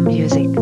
music.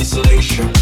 isolation.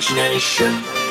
Imagination.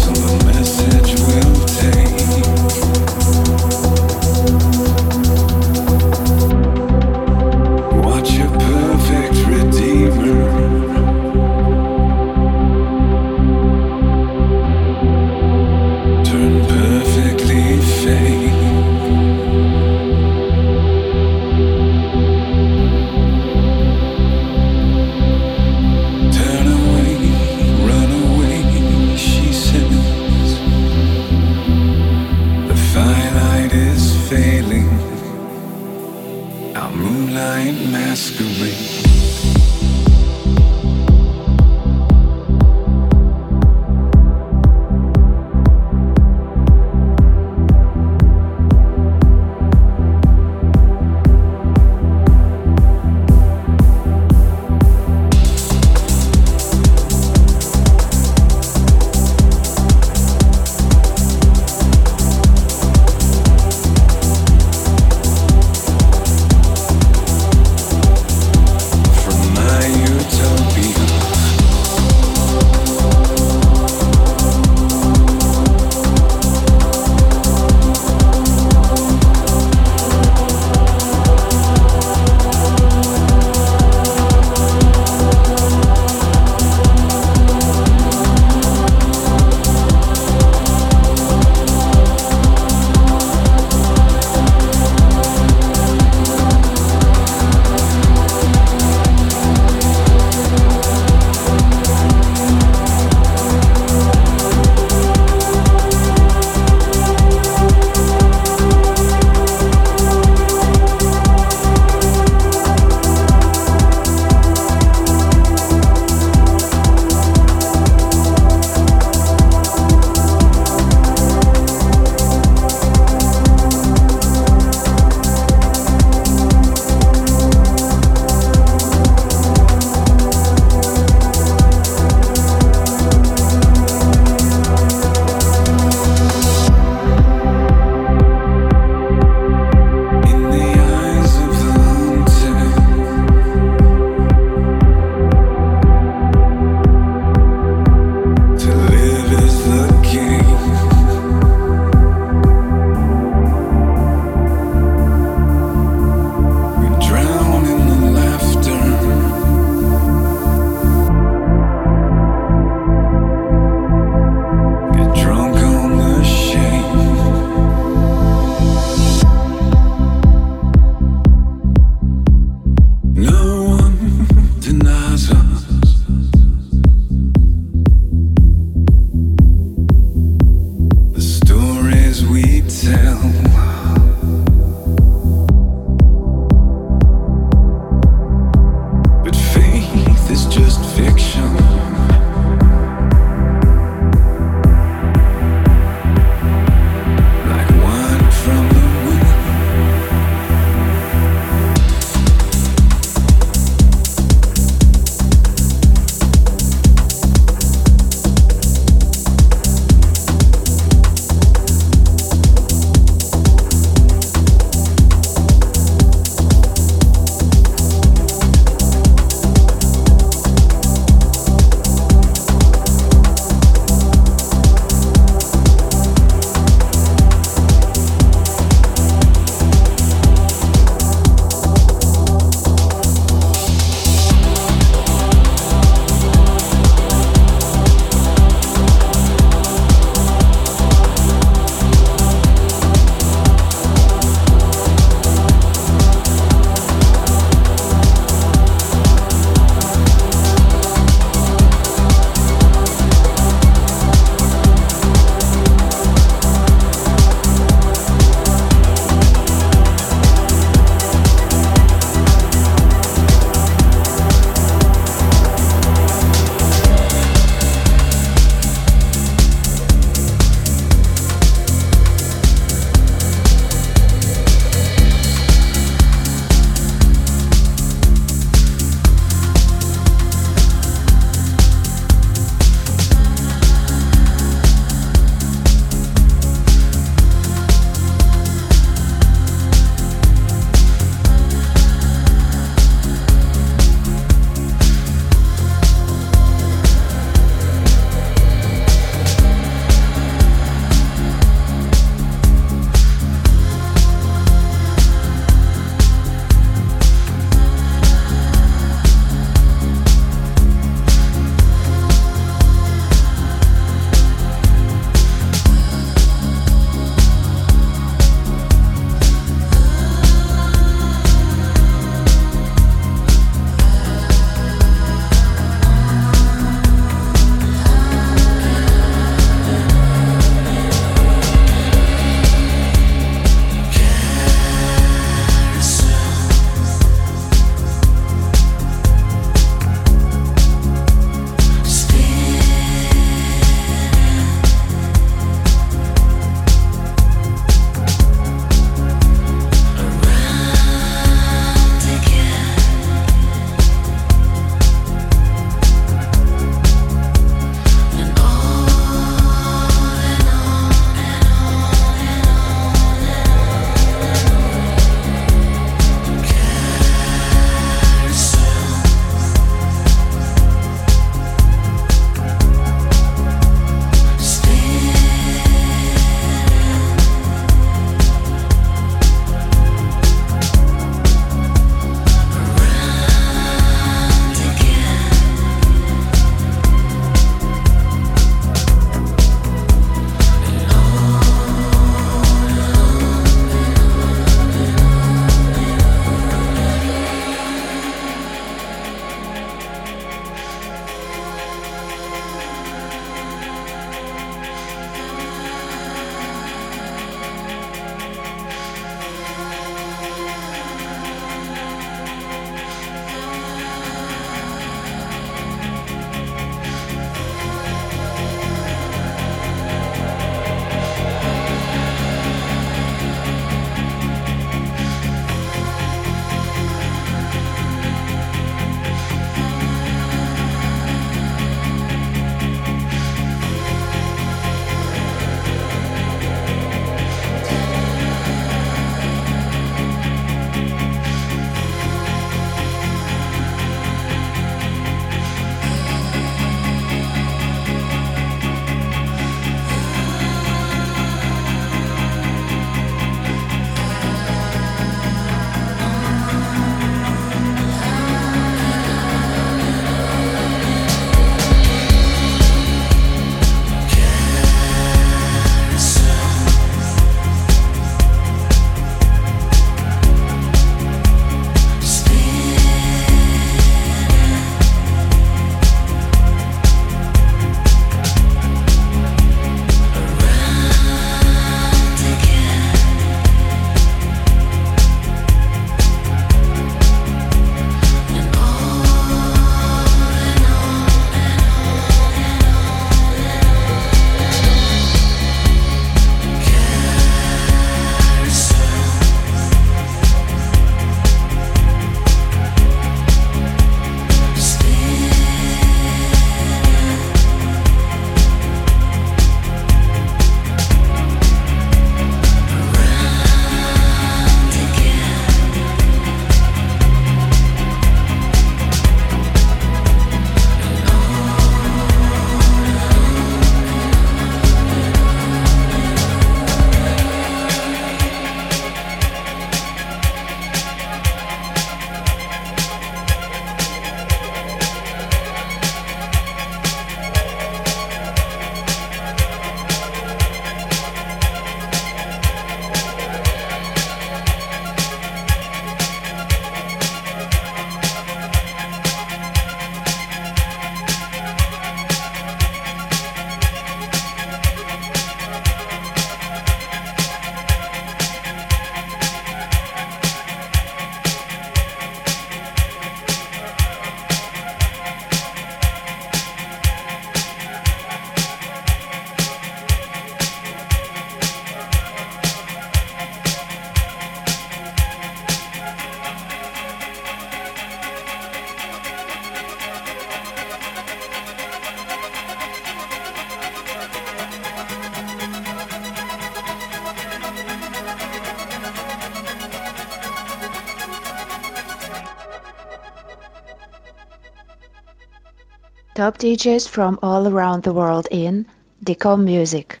top DJs from all around the world in Decom Music.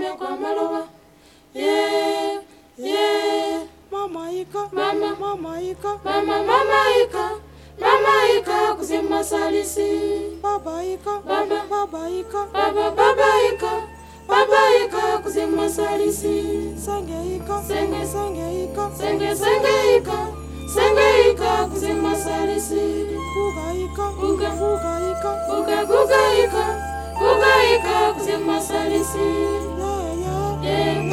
mama kwa maloba yeah yeah mama ika mama mama ika mama mama ika mama ika kuzima salisi baba ika baba baba ika baba baba ika baba ika kuzima salisi senge ika senge senge ika senge senge ika sengeika kuzima salisi kugaika kuga kugaika kuga kugaika kugaika kuzima salisi Amen.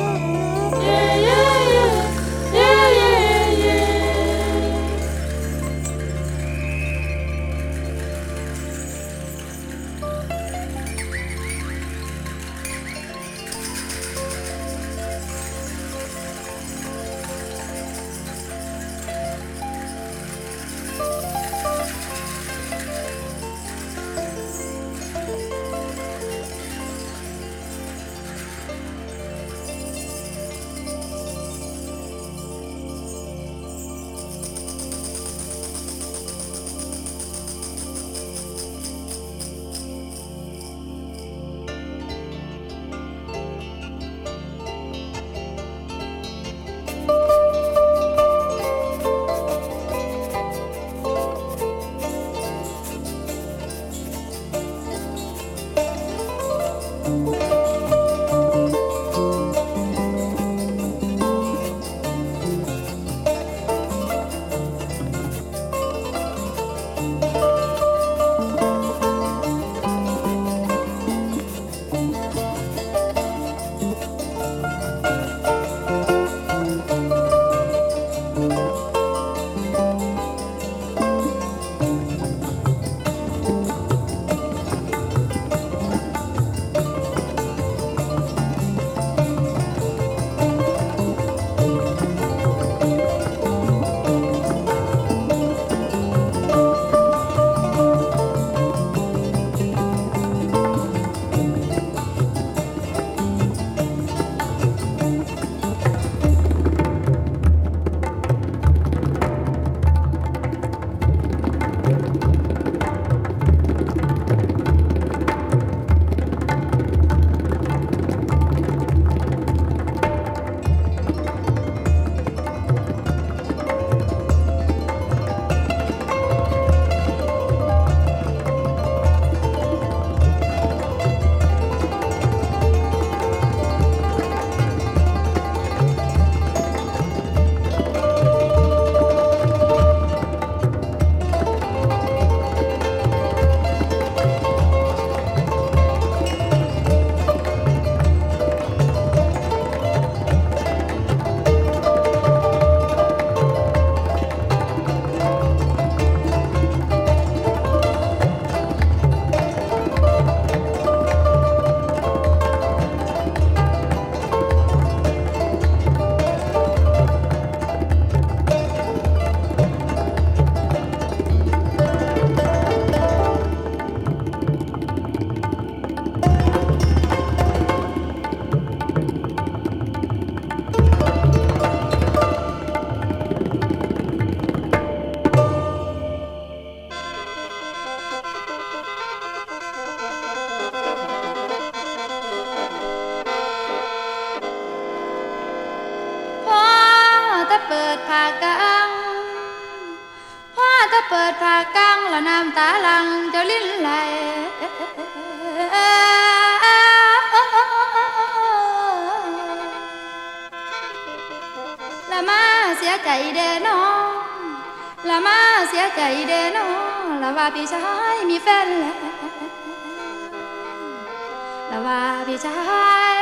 ละมาเสียใจเดน้องละมาเสียใจเดน้องละว่าพี่ชายมีแฟนแล้วละว่าพี่ชาย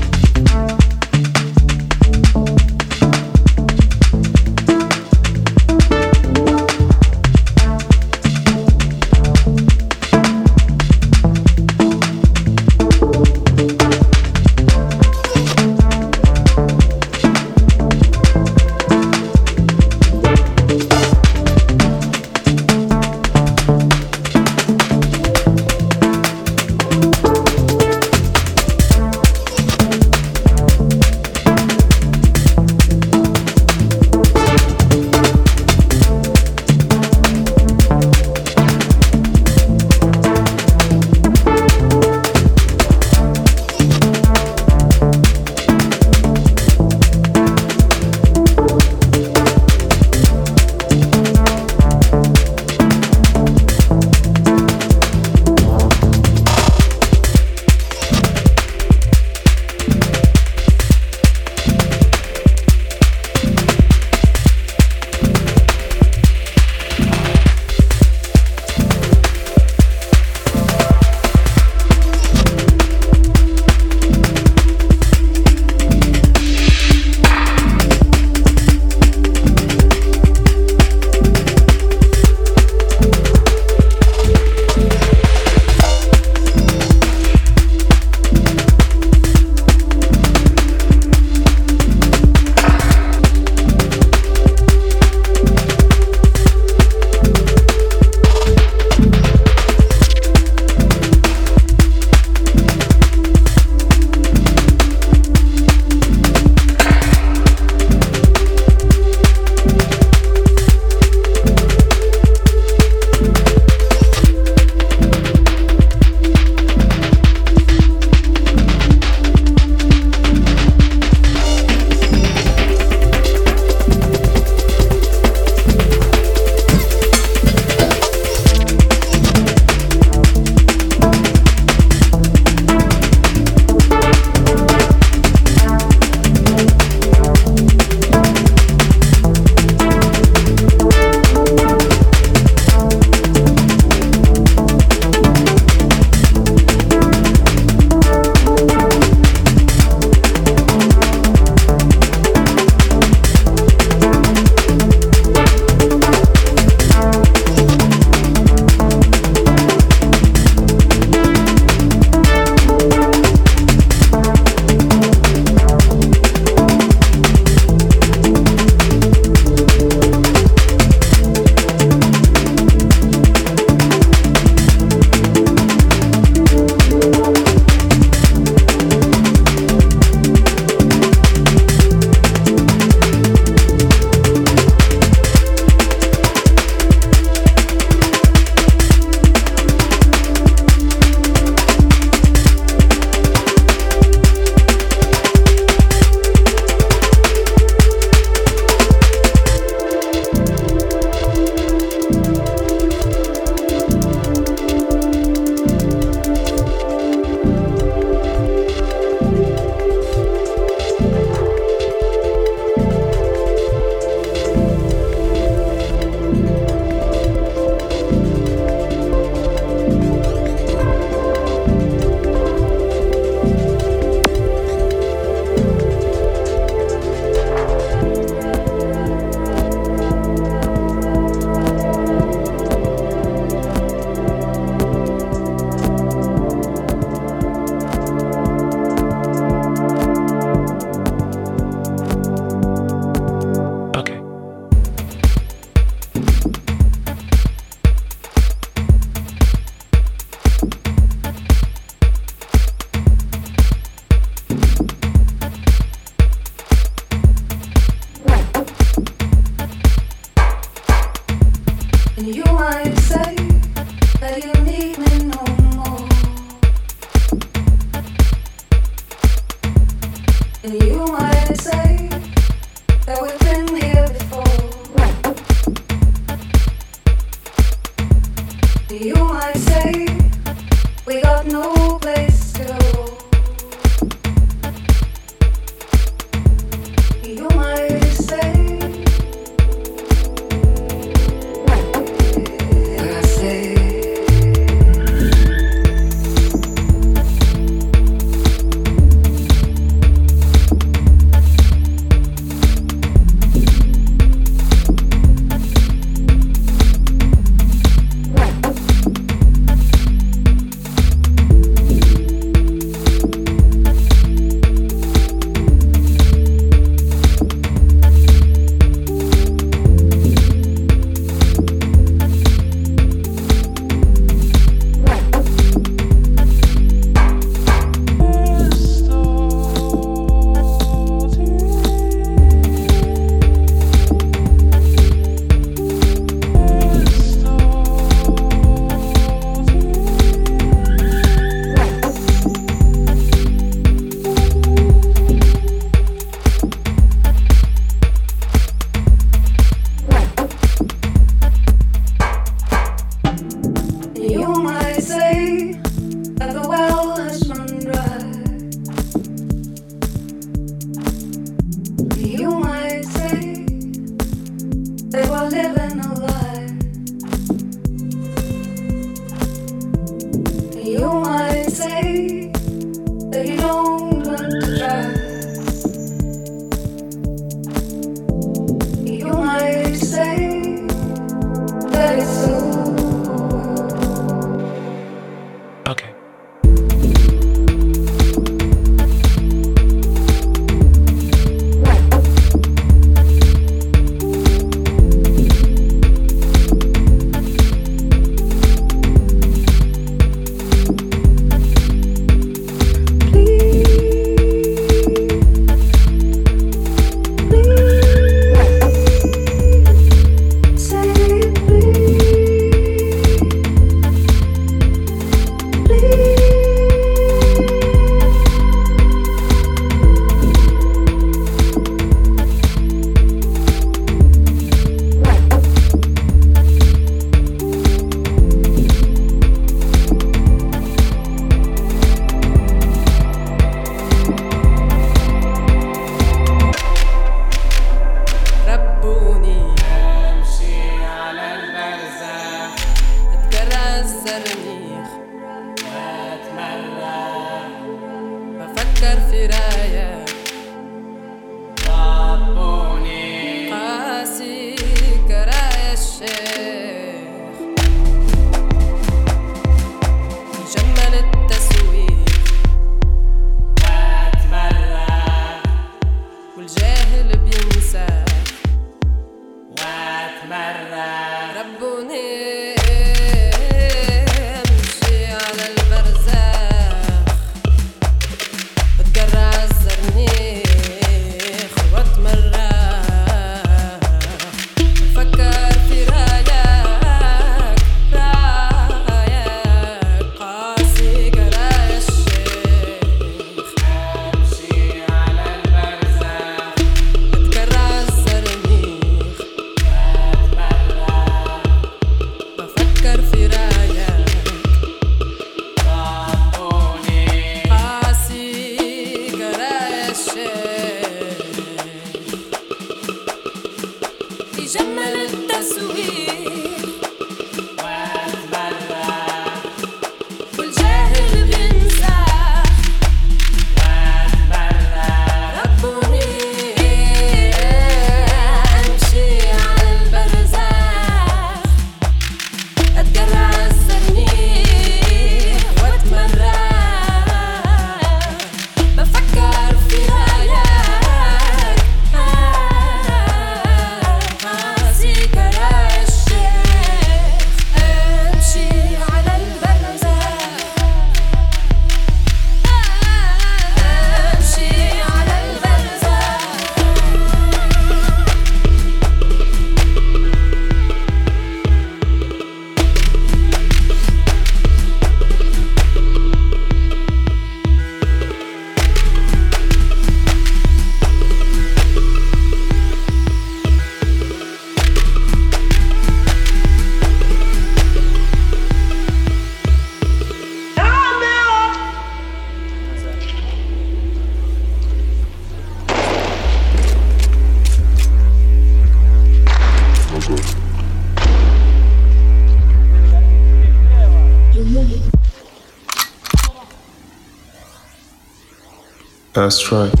That's right.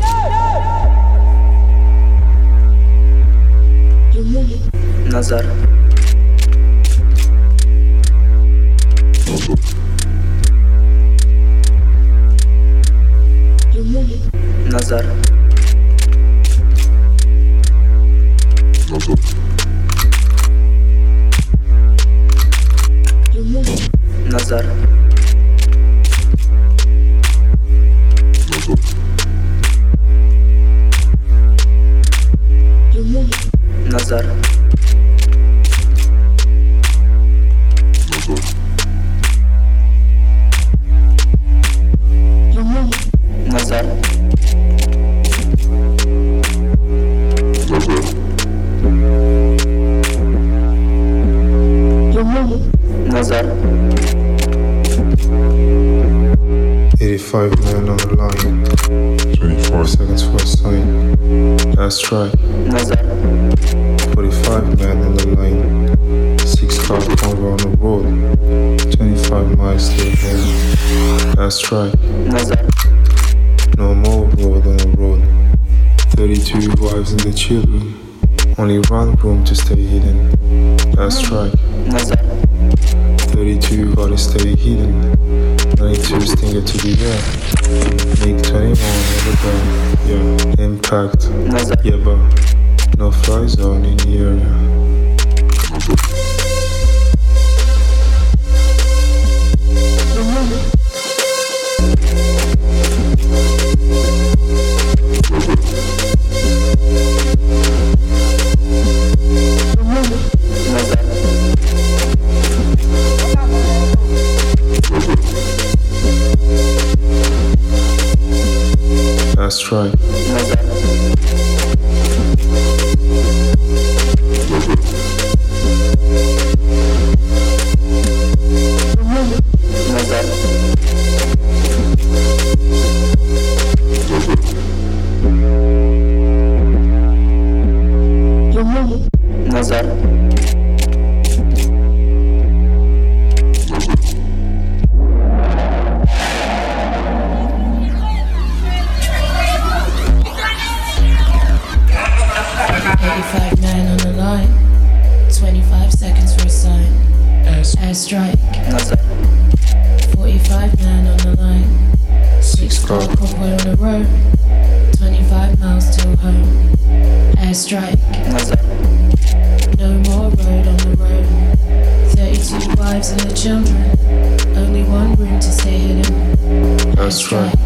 Right. Sorry.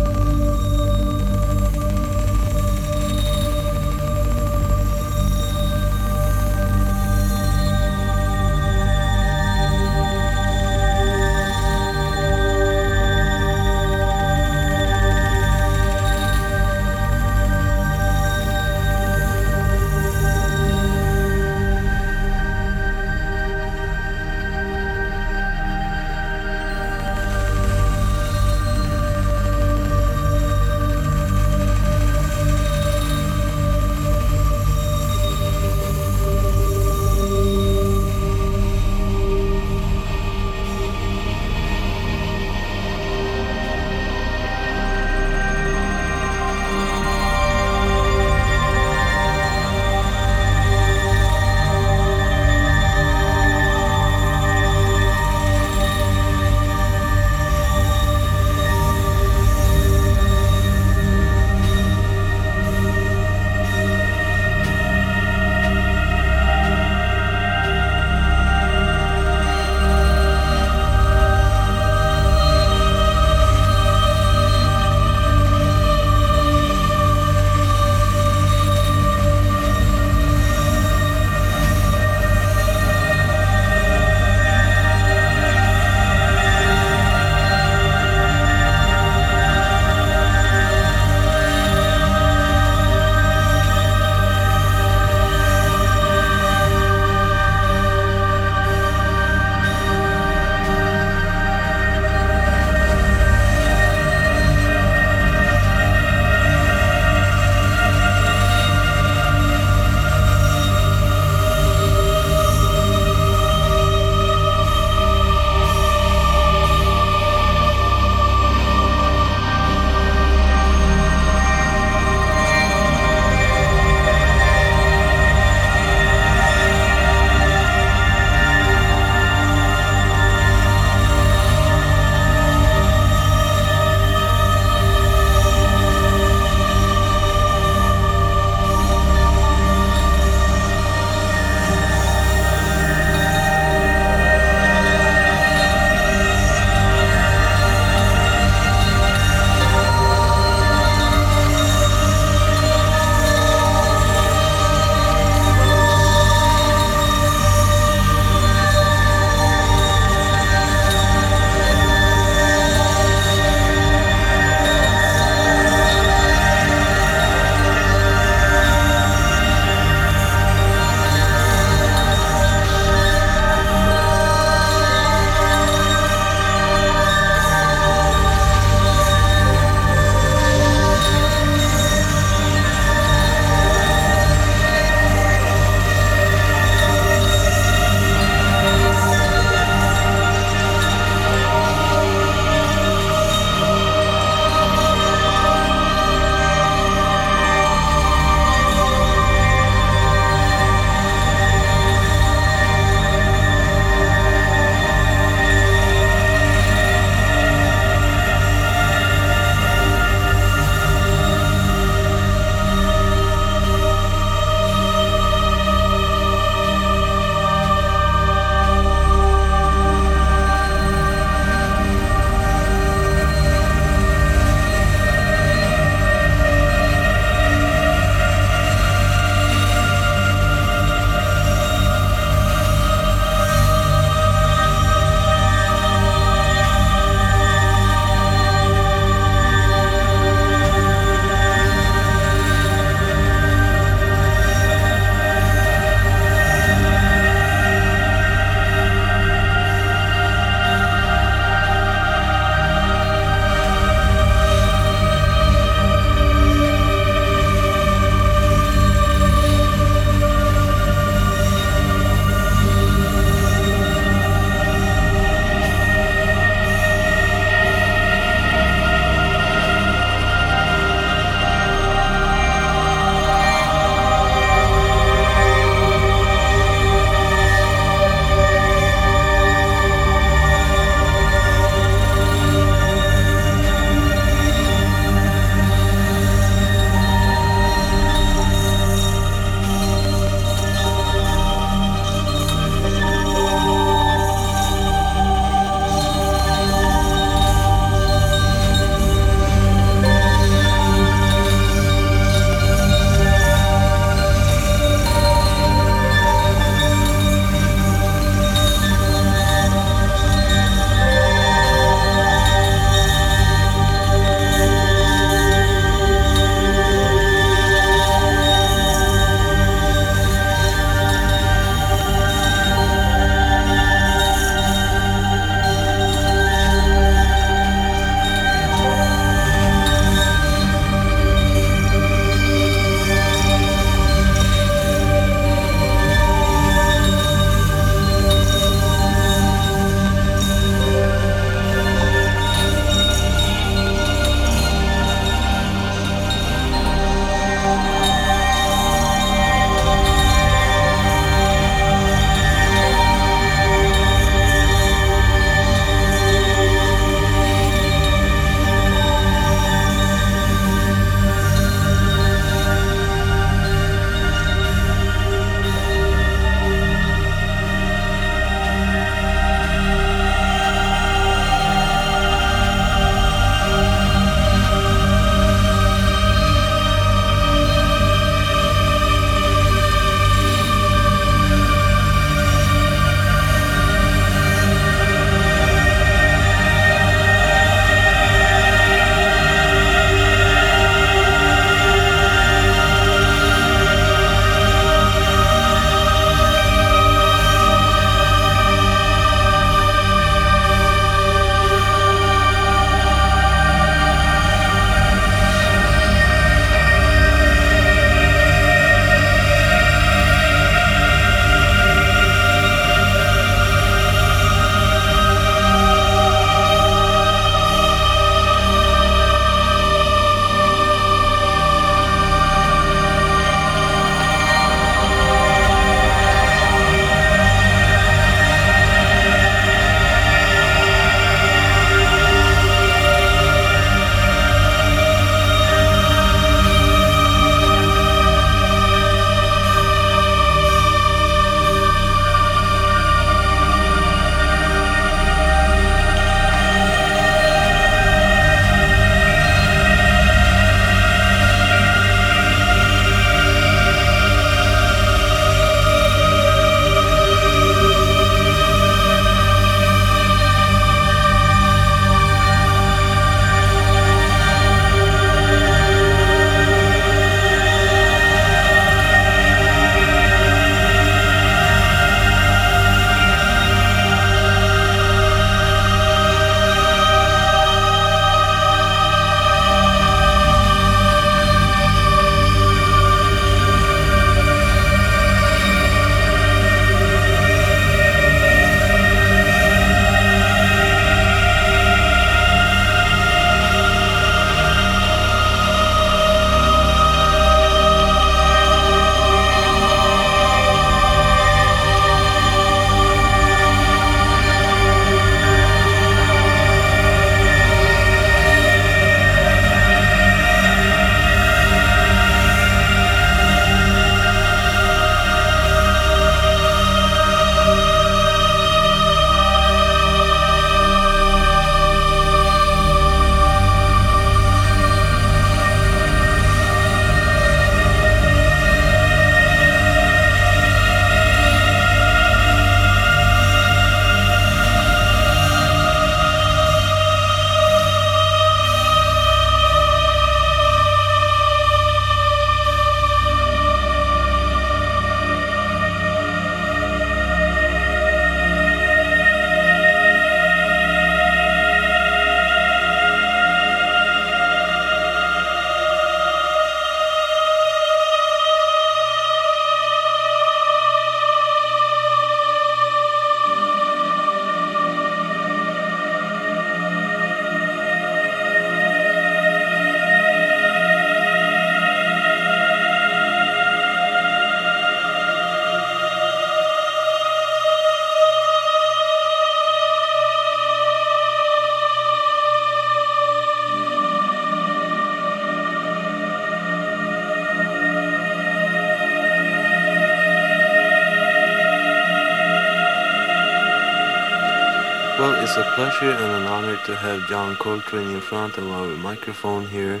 Pleasure and an honor to have John Coltrane in front of our microphone here.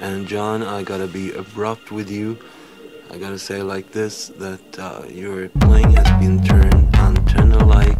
And John, I gotta be abrupt with you. I gotta say like this that uh, your playing has been turned on Turner like,